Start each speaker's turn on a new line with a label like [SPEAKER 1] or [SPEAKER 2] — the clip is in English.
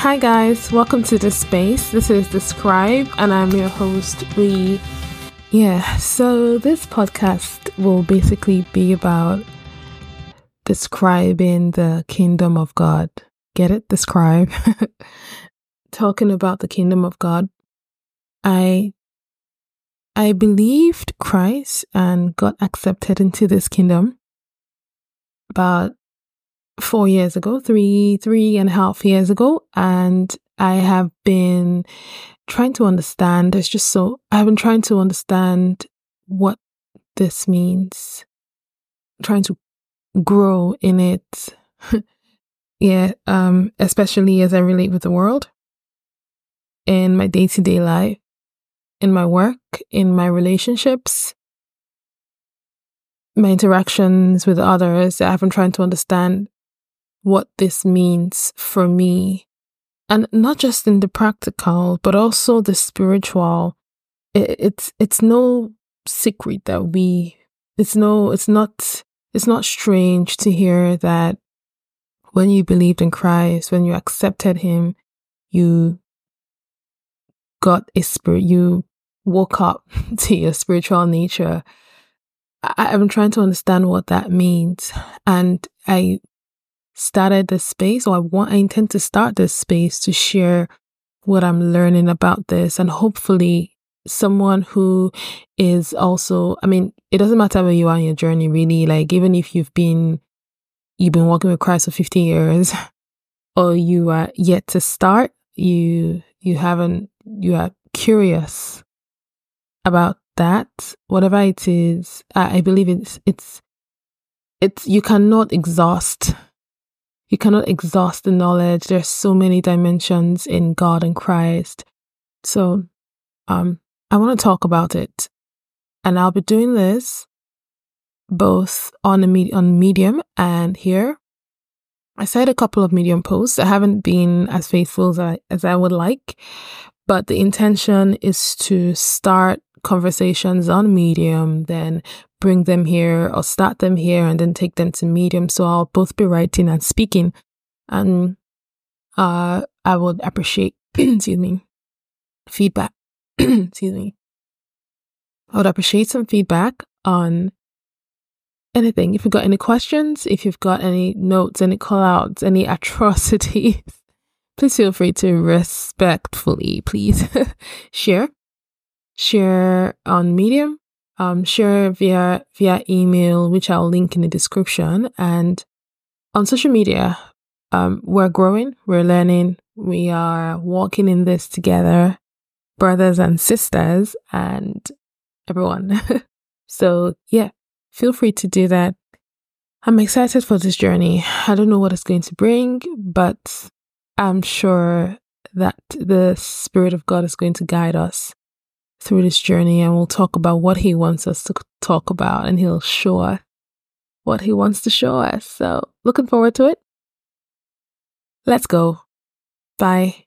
[SPEAKER 1] Hi, guys, welcome to the space. This is DeScribe, and I'm your host, Uyi. Yeah, so this podcast will basically be about describing the kingdom of God. Get it? Describe. Talking about the kingdom of God. I I believed Christ and got accepted into this kingdom about four years ago, three, three and a half years ago. And I have been trying to understand. There's just so, I've been trying to understand what this means, trying to grow in it. yeah. Um, especially as I relate with the world in my day to day life, in my work, in my relationships, my interactions with others. I've been trying to understand what this means for me. And not just in the practical, but also the spiritual. it's it's no secret that we it's no it's not it's not strange to hear that when you believed in Christ, when you accepted him, you got a spirit you woke up to your spiritual nature. I, I'm trying to understand what that means. And I started this space or I want I intend to start this space to share what I'm learning about this. And hopefully someone who is also I mean it doesn't matter where you are in your journey really. Like even if you've been you've been walking with Christ for 50 years or you are yet to start you you haven't you are curious about that whatever it is I, I believe it's it's it's you cannot exhaust you cannot exhaust the knowledge. There's so many dimensions in God and Christ. So, um, I want to talk about it. And I'll be doing this both on a on Medium and here. I said a couple of Medium posts. I haven't been as faithful as I, as I would like, but the intention is to start conversations on Medium, then bring them here or start them here and then take them to Medium. So I'll both be writing and speaking. And uh, I would appreciate, excuse me, feedback. excuse me. I would appreciate some feedback on anything. If you've got any questions, if you've got any notes, any call outs, any atrocities, please feel free to respectfully, please share. Share on Medium um, share via via email, which I'll link in the description, and on social media. Um, we're growing, we're learning, we are walking in this together, brothers and sisters, and everyone. so yeah, feel free to do that. I'm excited for this journey. I don't know what it's going to bring, but I'm sure that the Spirit of God is going to guide us through this journey and we'll talk about what he wants us to talk about and he'll show us what he wants to show us. So, looking forward to it. Let's go. Bye.